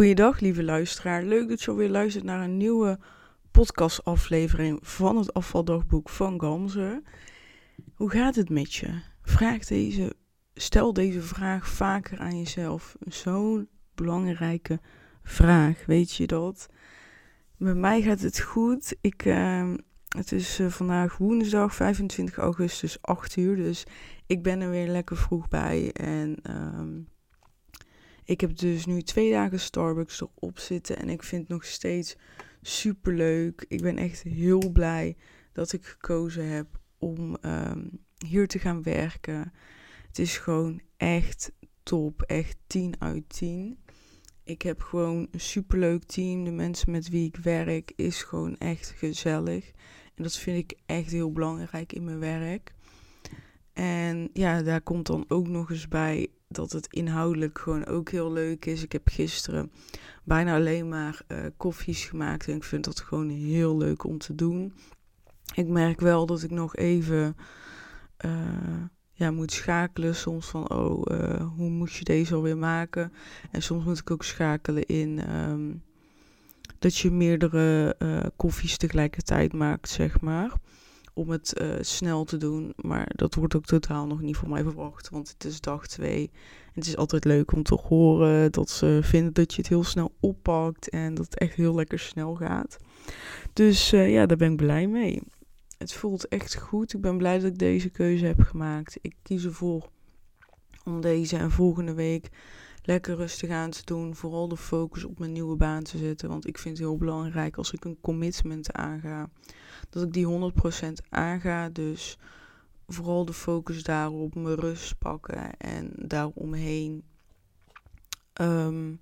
Goeiedag, lieve luisteraar. Leuk dat je alweer luistert naar een nieuwe podcastaflevering van het afvaldagboek van Gamze. Hoe gaat het met je? Vraag deze, stel deze vraag vaker aan jezelf. Zo'n belangrijke vraag, weet je dat? Met mij gaat het goed. Ik, uh, het is uh, vandaag woensdag 25 augustus 8 uur, dus ik ben er weer lekker vroeg bij en... Uh, ik heb dus nu twee dagen Starbucks erop zitten en ik vind het nog steeds super leuk. Ik ben echt heel blij dat ik gekozen heb om um, hier te gaan werken. Het is gewoon echt top, echt 10 uit 10. Ik heb gewoon een superleuk team. De mensen met wie ik werk is gewoon echt gezellig. En dat vind ik echt heel belangrijk in mijn werk. En ja, daar komt dan ook nog eens bij dat het inhoudelijk gewoon ook heel leuk is. Ik heb gisteren bijna alleen maar uh, koffies gemaakt en ik vind dat gewoon heel leuk om te doen. Ik merk wel dat ik nog even uh, ja, moet schakelen. Soms van, oh, uh, hoe moet je deze alweer maken? En soms moet ik ook schakelen in um, dat je meerdere koffies tegelijkertijd maakt, zeg maar om het uh, snel te doen. Maar dat wordt ook totaal nog niet van mij verwacht. Want het is dag twee. En het is altijd leuk om te horen dat ze vinden dat je het heel snel oppakt. En dat het echt heel lekker snel gaat. Dus uh, ja, daar ben ik blij mee. Het voelt echt goed. Ik ben blij dat ik deze keuze heb gemaakt. Ik kies ervoor om deze en volgende week lekker rustig aan te doen. Vooral de focus op mijn nieuwe baan te zetten. Want ik vind het heel belangrijk als ik een commitment aanga dat ik die 100% aanga. Dus vooral de focus daarop, mijn rust pakken en daaromheen. Um,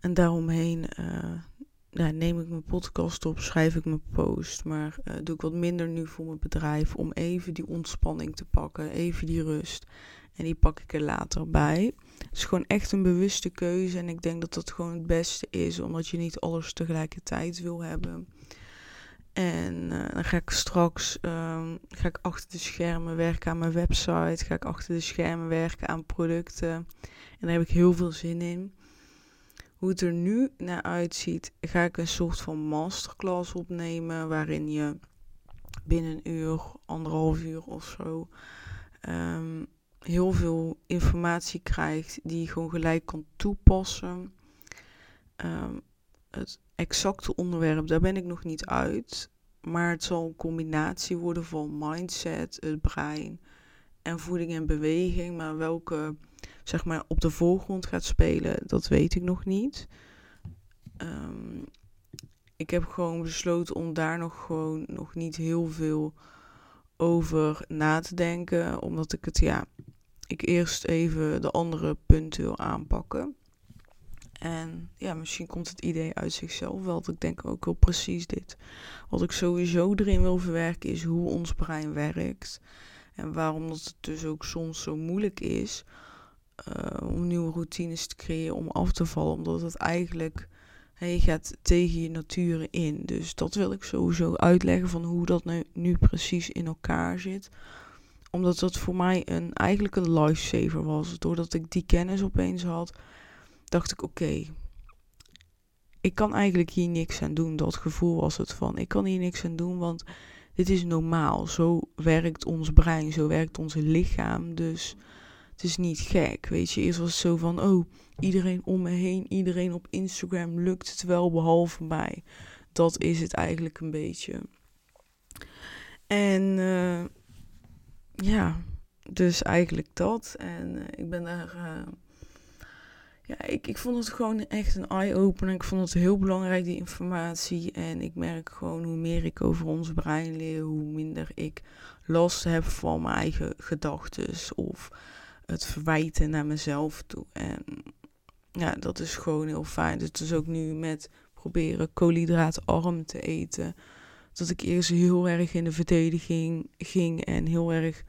en daaromheen uh, neem ik mijn podcast op, schrijf ik mijn post. Maar uh, doe ik wat minder nu voor mijn bedrijf om even die ontspanning te pakken, even die rust. En die pak ik er later bij. Het is gewoon echt een bewuste keuze. En ik denk dat dat gewoon het beste is, omdat je niet alles tegelijkertijd wil hebben. En uh, dan ga ik straks um, ga ik achter de schermen werken aan mijn website. Ga ik achter de schermen werken aan producten. En daar heb ik heel veel zin in. Hoe het er nu naar uitziet, ga ik een soort van masterclass opnemen. Waarin je binnen een uur, anderhalf uur of zo. Um, heel veel informatie krijgt die je gewoon gelijk kan toepassen. Um, het exacte onderwerp, daar ben ik nog niet uit. Maar het zal een combinatie worden van mindset, het brein en voeding en beweging. Maar welke zeg maar op de voorgrond gaat spelen, dat weet ik nog niet. Um, ik heb gewoon besloten om daar nog gewoon nog niet heel veel over na te denken. Omdat ik het ja, ik eerst even de andere punten wil aanpakken. En ja, misschien komt het idee uit zichzelf wel. Ik denk ook wel precies dit. Wat ik sowieso erin wil verwerken is hoe ons brein werkt. En waarom dat het dus ook soms zo moeilijk is uh, om nieuwe routines te creëren, om af te vallen. Omdat het eigenlijk, hey, gaat tegen je natuur in. Dus dat wil ik sowieso uitleggen van hoe dat nu, nu precies in elkaar zit omdat dat voor mij een, eigenlijk een lifesaver was. Doordat ik die kennis opeens had, dacht ik: oké, ik kan eigenlijk hier niks aan doen. Dat gevoel was het van: ik kan hier niks aan doen, want dit is normaal. Zo werkt ons brein, zo werkt ons lichaam. Dus het is niet gek. Weet je, eerst was het zo van: oh, iedereen om me heen, iedereen op Instagram lukt het wel, behalve mij. Dat is het eigenlijk een beetje. En uh, ja, dus eigenlijk dat. En uh, ik ben daar. Uh, ja, ik, ik vond het gewoon echt een eye-opener. Ik vond het heel belangrijk, die informatie. En ik merk gewoon hoe meer ik over ons brein leer, hoe minder ik last heb van mijn eigen gedachten. Of het verwijten naar mezelf toe. En ja, dat is gewoon heel fijn. Dus is ook nu met proberen koolhydraatarm te eten dat ik eerst heel erg in de verdediging ging en heel erg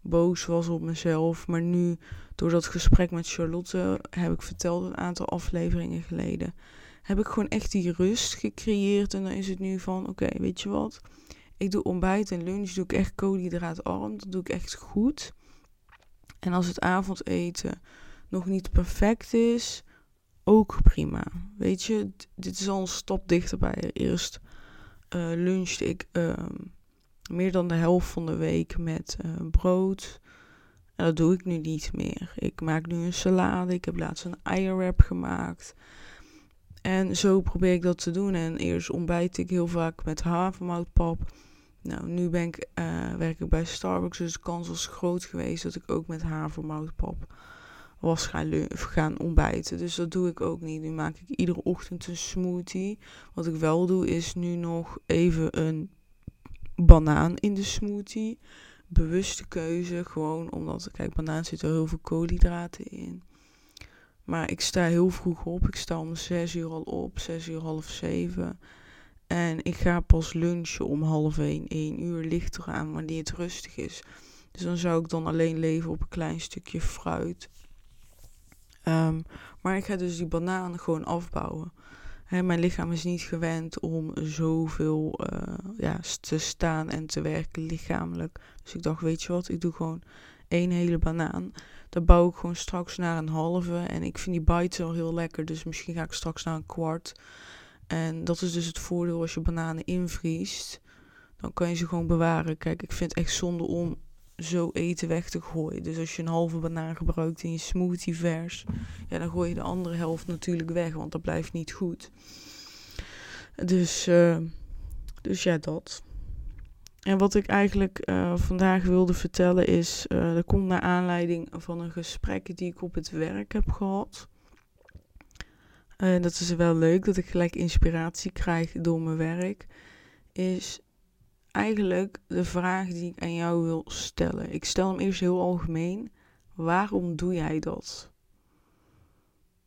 boos was op mezelf. Maar nu, door dat gesprek met Charlotte, heb ik verteld een aantal afleveringen geleden, heb ik gewoon echt die rust gecreëerd. En dan is het nu van, oké, weet je wat? Ik doe ontbijt en lunch, doe ik echt koolhydraatarm. Dat doe ik echt goed. En als het avondeten nog niet perfect is, ook prima. Weet je, dit is al een stap dichterbij. Eerst uh, lunchte ik ehm, meer dan de helft van de week met uh, brood. Dat doe ik nu niet meer. Ik maak nu een salade. Ik heb laatst een eierwrap gemaakt. En zo probeer ik dat te doen. En eerst ontbijt ik heel vaak met havermoutpap. Nou, nu ben ik, uh, werk ik bij Starbucks, dus de kans was groot geweest dat ik ook met havermoutpap was gaan ontbijten. Dus dat doe ik ook niet. Nu maak ik iedere ochtend een smoothie. Wat ik wel doe is nu nog even een banaan in de smoothie. Bewuste keuze, gewoon omdat, kijk, banaan zit er heel veel koolhydraten in. Maar ik sta heel vroeg op. Ik sta om 6 uur al op, 6 uur half 7. En ik ga pas lunchen om half 1, 1 uur ligt eraan wanneer het rustig is. Dus dan zou ik dan alleen leven op een klein stukje fruit. Um, maar ik ga dus die bananen gewoon afbouwen. Mijn lichaam is niet gewend om zoveel uh, ja, te staan en te werken lichamelijk. Dus ik dacht, weet je wat, ik doe gewoon één hele banaan. Dan bouw ik gewoon straks naar een halve. En ik vind die bites wel heel lekker, dus misschien ga ik straks naar een kwart. En dat is dus het voordeel als je bananen invriest. Dan kan je ze gewoon bewaren. Kijk, ik vind het echt zonde om zo eten weg te gooien. Dus als je een halve banaan gebruikt in je smoothie vers, ja, dan gooi je de andere helft natuurlijk weg, want dat blijft niet goed. Dus, uh, dus ja, dat. En wat ik eigenlijk uh, vandaag wilde vertellen is, uh, dat komt naar aanleiding van een gesprek die ik op het werk heb gehad. En dat is wel leuk, dat ik gelijk inspiratie krijg door mijn werk. Is eigenlijk de vraag die ik aan jou wil stellen. Ik stel hem eerst heel algemeen. Waarom doe jij dat?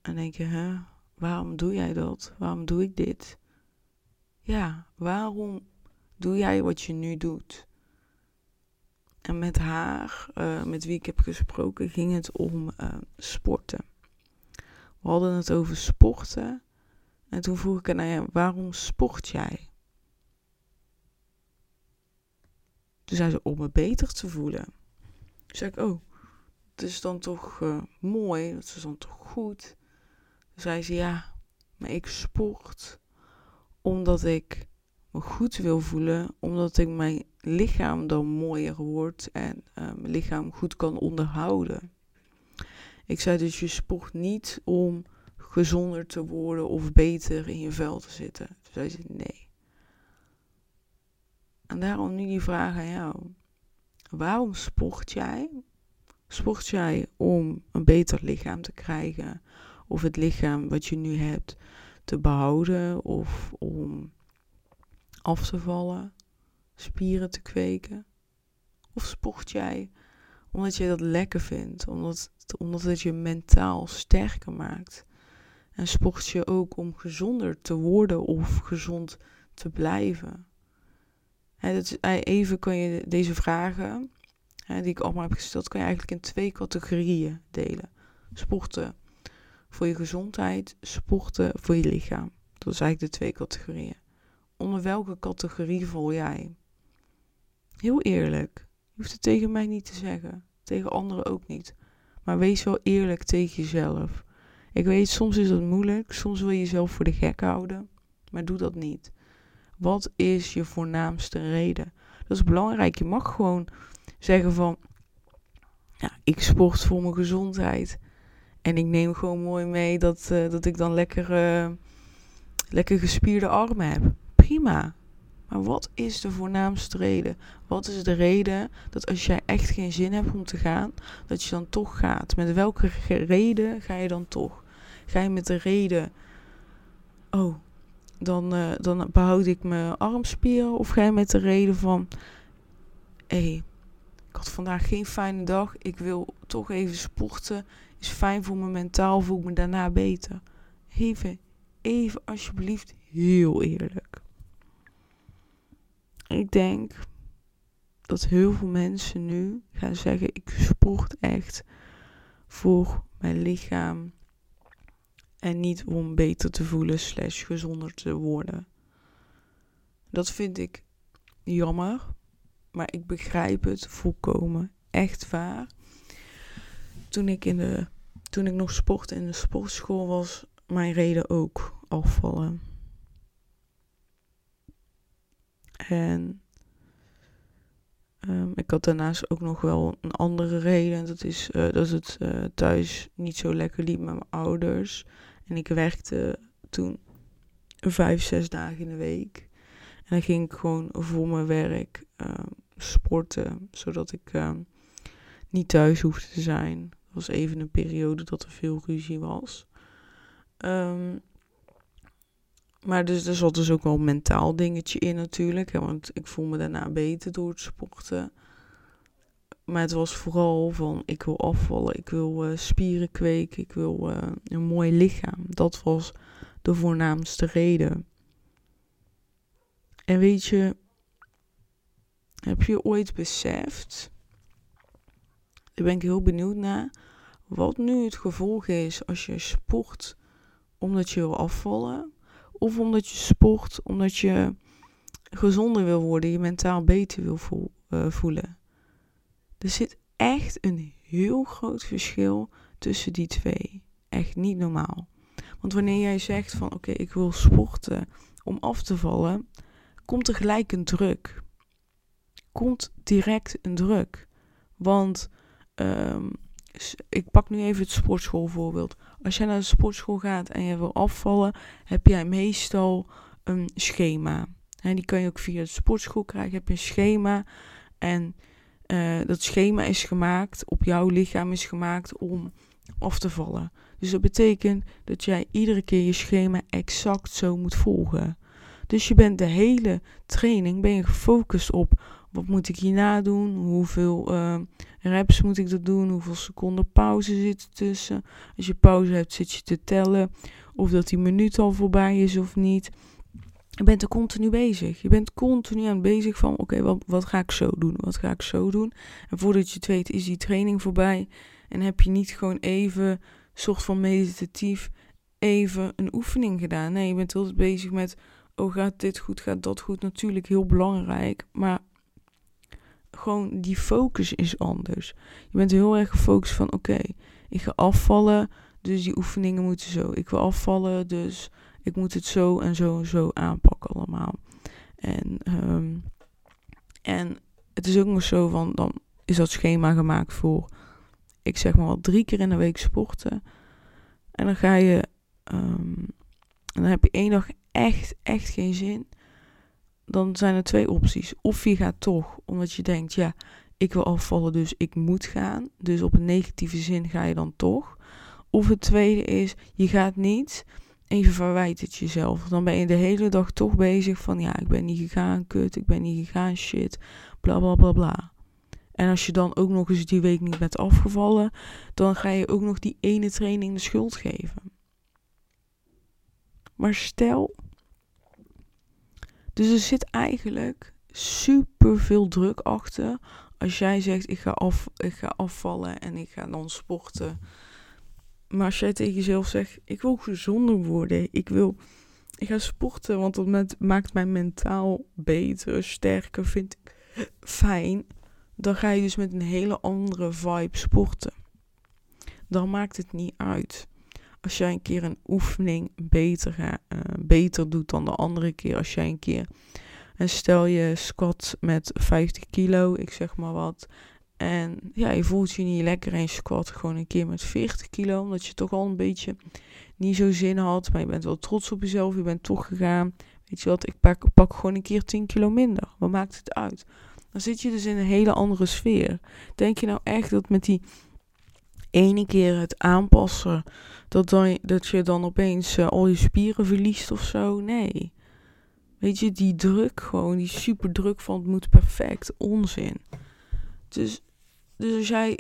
En denk je, hè, waarom doe jij dat? Waarom doe ik dit? Ja, waarom doe jij wat je nu doet? En met haar, uh, met wie ik heb gesproken, ging het om uh, sporten. We hadden het over sporten. En toen vroeg ik haar, nou ja, waarom sport jij? Toen zei ze, om me beter te voelen. Toen zei ik, oh, dat is dan toch uh, mooi, dat is dan toch goed. Toen zei ze, ja, maar ik sport omdat ik me goed wil voelen, omdat ik mijn lichaam dan mooier wordt en uh, mijn lichaam goed kan onderhouden. Ik zei dus, je sport niet om gezonder te worden of beter in je vel te zitten. Toen zei ze, nee. En daarom nu die vraag aan jou. Waarom sport jij? Sport jij om een beter lichaam te krijgen? Of het lichaam wat je nu hebt te behouden? Of om af te vallen? Spieren te kweken? Of sport jij omdat je dat lekker vindt? Omdat, omdat het je mentaal sterker maakt? En sport je ook om gezonder te worden of gezond te blijven? Dat even kan je deze vragen, die ik allemaal heb gesteld, kan je eigenlijk in twee categorieën delen. Sporten voor je gezondheid, sporten voor je lichaam. Dat is eigenlijk de twee categorieën. Onder welke categorie val jij? Heel eerlijk. Je hoeft het tegen mij niet te zeggen. Tegen anderen ook niet. Maar wees wel eerlijk tegen jezelf. Ik weet, soms is dat moeilijk. Soms wil je jezelf voor de gek houden. Maar doe dat niet. Wat is je voornaamste reden? Dat is belangrijk. Je mag gewoon zeggen van, ja, ik sport voor mijn gezondheid. En ik neem gewoon mooi mee dat, uh, dat ik dan lekker, uh, lekker gespierde armen heb. Prima. Maar wat is de voornaamste reden? Wat is de reden dat als jij echt geen zin hebt om te gaan, dat je dan toch gaat? Met welke reden ga je dan toch? Ga je met de reden, oh, dan, uh, dan behoud ik mijn armspieren. Of ga je met de reden van, hé, ik had vandaag geen fijne dag. Ik wil toch even sporten. Is fijn voor me mentaal, voel ik me daarna beter. Even, even alsjeblieft heel eerlijk. Ik denk dat heel veel mensen nu gaan zeggen: ik sport echt voor mijn lichaam, en niet om beter te voelen slash gezonder te worden. Dat vind ik jammer. Maar ik begrijp het volkomen. Echt waar. Toen ik, in de, toen ik nog sportte in de sportschool was, mijn reden ook afvallen. En um, ik had daarnaast ook nog wel een andere reden. Dat is uh, dat het uh, thuis niet zo lekker liep met mijn ouders. En ik werkte toen vijf, zes dagen in de week. En dan ging ik gewoon voor mijn werk uh, sporten, zodat ik uh, niet thuis hoefde te zijn. Het was even een periode dat er veel ruzie was. Um, maar dus, er zat dus ook wel een mentaal dingetje in natuurlijk. Hè, want ik voel me daarna beter door het sporten. Maar het was vooral van, ik wil afvallen, ik wil uh, spieren kweken, ik wil uh, een mooi lichaam. Dat was de voornaamste reden. En weet je, heb je ooit beseft, daar ben ik heel benieuwd naar, wat nu het gevolg is als je sport omdat je wil afvallen, of omdat je sport omdat je gezonder wil worden, je mentaal beter wil uh, voelen. Er zit echt een heel groot verschil tussen die twee. Echt niet normaal. Want wanneer jij zegt van oké, ik wil sporten om af te vallen, komt er gelijk een druk. Komt direct een druk. Want um, ik pak nu even het sportschoolvoorbeeld. Als jij naar de sportschool gaat en je wil afvallen, heb jij meestal een schema. En die kan je ook via de sportschool krijgen. Heb je een schema en uh, dat schema is gemaakt, op jouw lichaam is gemaakt om af te vallen. Dus dat betekent dat jij iedere keer je schema exact zo moet volgen. Dus je bent de hele training ben je gefocust op wat moet ik hierna doen, hoeveel uh, reps moet ik dat doen, hoeveel seconden pauze zit er tussen. Als je pauze hebt, zit je te tellen of dat die minuut al voorbij is of niet. Je bent er continu bezig. Je bent continu aan bezig van, oké, wat, wat ga ik zo doen? Wat ga ik zo doen? En voordat je het weet, is die training voorbij. En heb je niet gewoon even, soort van meditatief, even een oefening gedaan. Nee, je bent altijd bezig met, oh, gaat dit goed, gaat dat goed? Natuurlijk heel belangrijk, maar gewoon die focus is anders. Je bent heel erg gefocust van, oké, ik ga afvallen, dus die oefeningen moeten zo. Ik wil afvallen, dus ik moet het zo en zo en zo aanpakken allemaal. En, um, en het is ook nog zo van, dan is dat schema gemaakt voor, ik zeg maar wel drie keer in de week sporten. En dan ga je, um, en dan heb je één dag echt, echt geen zin. Dan zijn er twee opties. Of je gaat toch, omdat je denkt, ja, ik wil afvallen, dus ik moet gaan. Dus op een negatieve zin ga je dan toch. Of het tweede is, je gaat niet even verwijt het jezelf. Dan ben je de hele dag toch bezig van ja, ik ben niet gegaan, kut, ik ben niet gegaan, shit, bla bla bla bla. En als je dan ook nog eens die week niet bent afgevallen, dan ga je ook nog die ene training de schuld geven. Maar stel, dus er zit eigenlijk super veel druk achter als jij zegt ik ga, af, ik ga afvallen en ik ga dan sporten maar als jij tegen jezelf zegt: Ik wil gezonder worden, ik wil. Ik ga sporten, want dat maakt mij mentaal beter, sterker, vind ik fijn. Dan ga je dus met een hele andere vibe sporten. Dan maakt het niet uit. Als jij een keer een oefening beter, uh, beter doet dan de andere keer. Als jij een keer. En stel je squat met 50 kilo, ik zeg maar wat. En ja, je voelt je niet lekker en je squat gewoon een keer met 40 kilo. Omdat je toch al een beetje niet zo zin had. Maar je bent wel trots op jezelf. Je bent toch gegaan. Weet je wat, ik pak, pak gewoon een keer 10 kilo minder. Wat maakt het uit? Dan zit je dus in een hele andere sfeer. Denk je nou echt dat met die ene keer het aanpassen, dat, dat je dan opeens uh, al je spieren verliest of zo? Nee. Weet je, die druk gewoon, die super druk van het moet perfect, onzin. Dus, dus als jij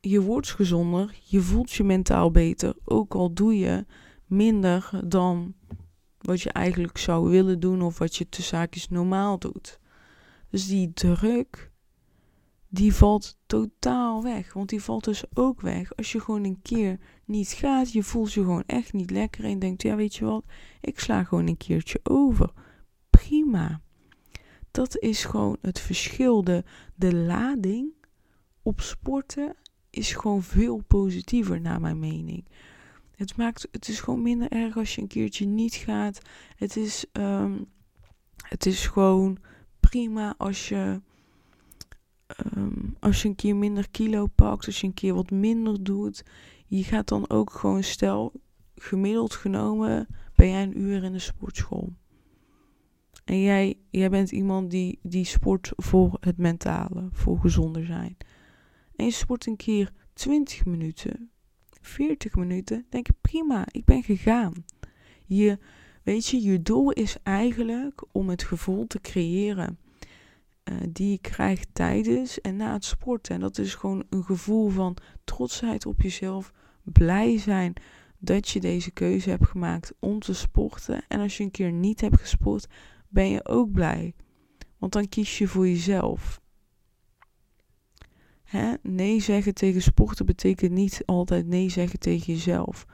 je wordt gezonder, je voelt je mentaal beter, ook al doe je minder dan wat je eigenlijk zou willen doen of wat je te zaakjes normaal doet. Dus die druk, die valt totaal weg. Want die valt dus ook weg als je gewoon een keer niet gaat. Je voelt je gewoon echt niet lekker en denkt, ja weet je wat, ik sla gewoon een keertje over. Prima dat is gewoon het verschil. De, lading op sporten is gewoon veel positiever, naar mijn mening. Het, maakt, het is gewoon minder erg als je een keertje niet gaat. Het is, ehm, het is gewoon prima als je, ehm, als je een keer minder kilo pakt. Als je een keer wat minder doet. Je gaat dan ook gewoon, stel, gemiddeld genomen ben jij een uur in de sportschool. En jij, jij bent iemand die, die sport voor het mentale, voor gezonder zijn. En je sport een keer 20 minuten, 40 minuten, denk ik prima, ik ben gegaan. Je, weet je, je doel is eigenlijk om het gevoel te creëren uh, die je krijgt tijdens en na het sporten. En dat is gewoon een gevoel van trotsheid op jezelf, blij zijn dat je deze keuze hebt gemaakt om te sporten. En als je een keer niet hebt gesport, ben je ook blij. Want dan kies je voor jezelf. Hè? Nee zeggen tegen sporten betekent niet altijd nee zeggen tegen jezelf.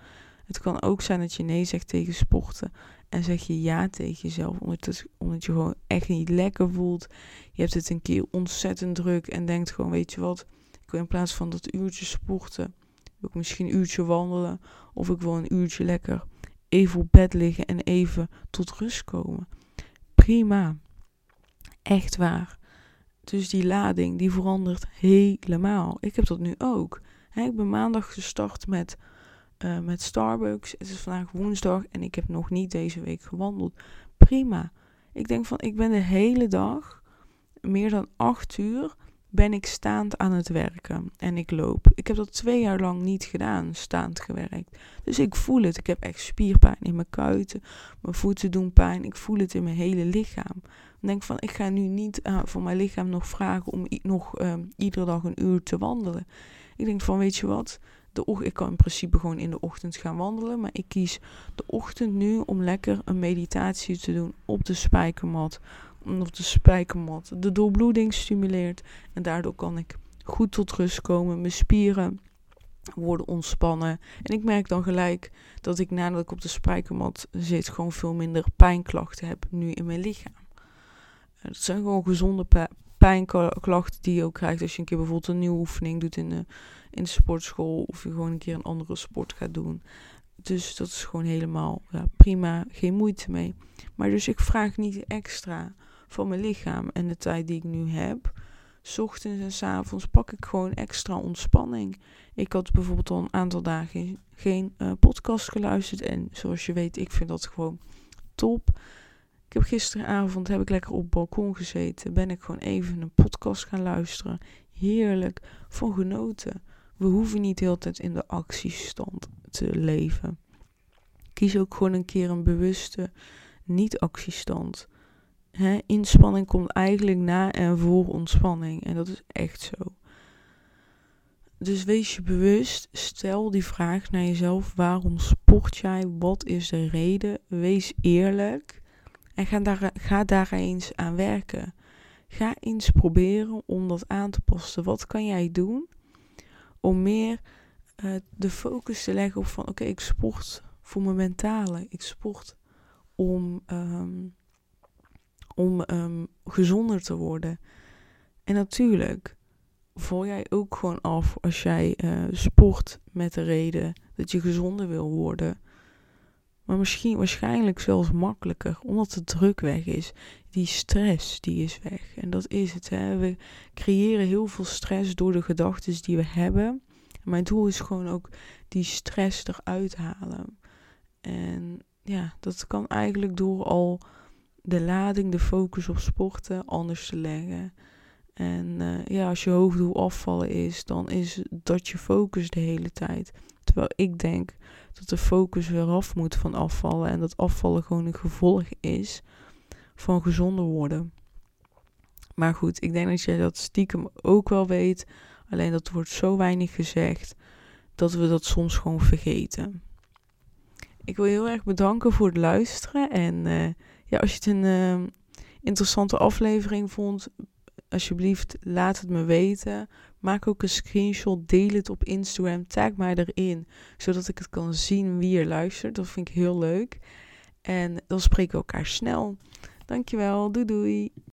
Het kan ook zijn dat je nee zegt tegen sporten en zeg je ja tegen jezelf, omdat, omdat je gewoon echt niet lekker voelt. Je hebt het een keer ontzettend druk en denkt gewoon, weet je wat, ik wil in plaats van dat uurtje sporten, wil ik misschien een uurtje wandelen of ik wil een uurtje lekker even op bed liggen en even tot rust komen. Prima. Echt waar. Dus die lading die verandert helemaal. Ik heb dat nu ook. ik ben maandag gestart met, uh, met Starbucks. Het is vandaag woensdag en ik heb nog niet deze week gewandeld. Prima. Ik denk van ik ben de hele dag meer dan acht uur ben ik staand aan het werken en ik loop. Ik heb dat twee jaar lang niet gedaan, staand gewerkt. Dus ik voel het. Ik heb echt spierpijn in mijn kuiten, mijn voeten doen pijn. Ik voel het in mijn hele lichaam. Ik denk van, ik ga nu niet uh, voor mijn lichaam nog vragen om nog uh, iedere dag een uur te wandelen. Ik denk van, weet je wat? De ik kan in principe gewoon in de ochtend gaan wandelen, maar ik kies de ochtend nu om lekker een meditatie te doen op de spijkermat of de spijkermat de doorbloeding stimuleert. En daardoor kan ik goed tot rust komen. Mijn spieren worden ontspannen. En ik merk dan gelijk dat ik nadat ik op de spijkermat zit, gewoon veel minder pijnklachten heb nu in mijn lichaam. Dat zijn gewoon gezonde pijnklachten die je ook krijgt als je een keer bijvoorbeeld een nieuwe oefening doet in de, in de sportschool. Of je gewoon een keer een andere sport gaat doen. Dus dat is gewoon helemaal ja, prima, geen moeite mee. Maar dus ik vraag niet extra van mijn lichaam en de tijd die ik nu heb. Ochtends en s avonds pak ik gewoon extra ontspanning. Ik had bijvoorbeeld al een aantal dagen geen uh, podcast geluisterd. En zoals je weet, ik vind dat gewoon top. Ik heb gisteravond heb ik lekker op het balkon gezeten. Ben ik gewoon even een podcast gaan luisteren. Heerlijk, van genoten. We hoeven niet de hele tijd in de actiestand te leven. Kies ook gewoon een keer een bewuste niet-actiestand inspanning komt eigenlijk na en voor ontspanning. En dat is echt zo. Dus wees je bewust, stel die vraag naar jezelf: waarom sport jij? Wat is de reden? Wees eerlijk en ga daar, ga daar eens aan werken. Ga eens proberen om dat aan te passen. Wat kan jij doen om meer uh, de focus te leggen op van oké, ik sport voor mijn mentale. Ik sport om um, om um, gezonder te worden. En natuurlijk val jij ook gewoon af als jij uh, sport met de reden dat je gezonder wil worden. Maar misschien waarschijnlijk zelfs makkelijker, omdat de druk weg is. Die stress, die is weg. En dat is het. Hè. We creëren heel veel stress door de gedachten die we hebben. En mijn doel is gewoon ook die stress eruit halen. En ja, dat kan eigenlijk door al de lading, de focus op sporten anders te leggen. En uh, ja, als je hoofddoel afvallen is, dan is dat je focus de hele tijd. Terwijl ik denk dat de focus weer af moet van afvallen. En dat afvallen gewoon een gevolg is van gezonder worden. Maar goed, ik denk dat jij dat stiekem ook wel weet. Alleen dat wordt zo weinig gezegd dat we dat soms gewoon vergeten. Ik wil heel erg bedanken voor het luisteren. En uh, ja, als je het een uh, interessante aflevering vond, alsjeblieft laat het me weten. Maak ook een screenshot, deel het op Instagram, tag mij erin, zodat ik het kan zien wie er luistert. Dat vind ik heel leuk. En dan spreken we elkaar snel. Dankjewel, doei doei.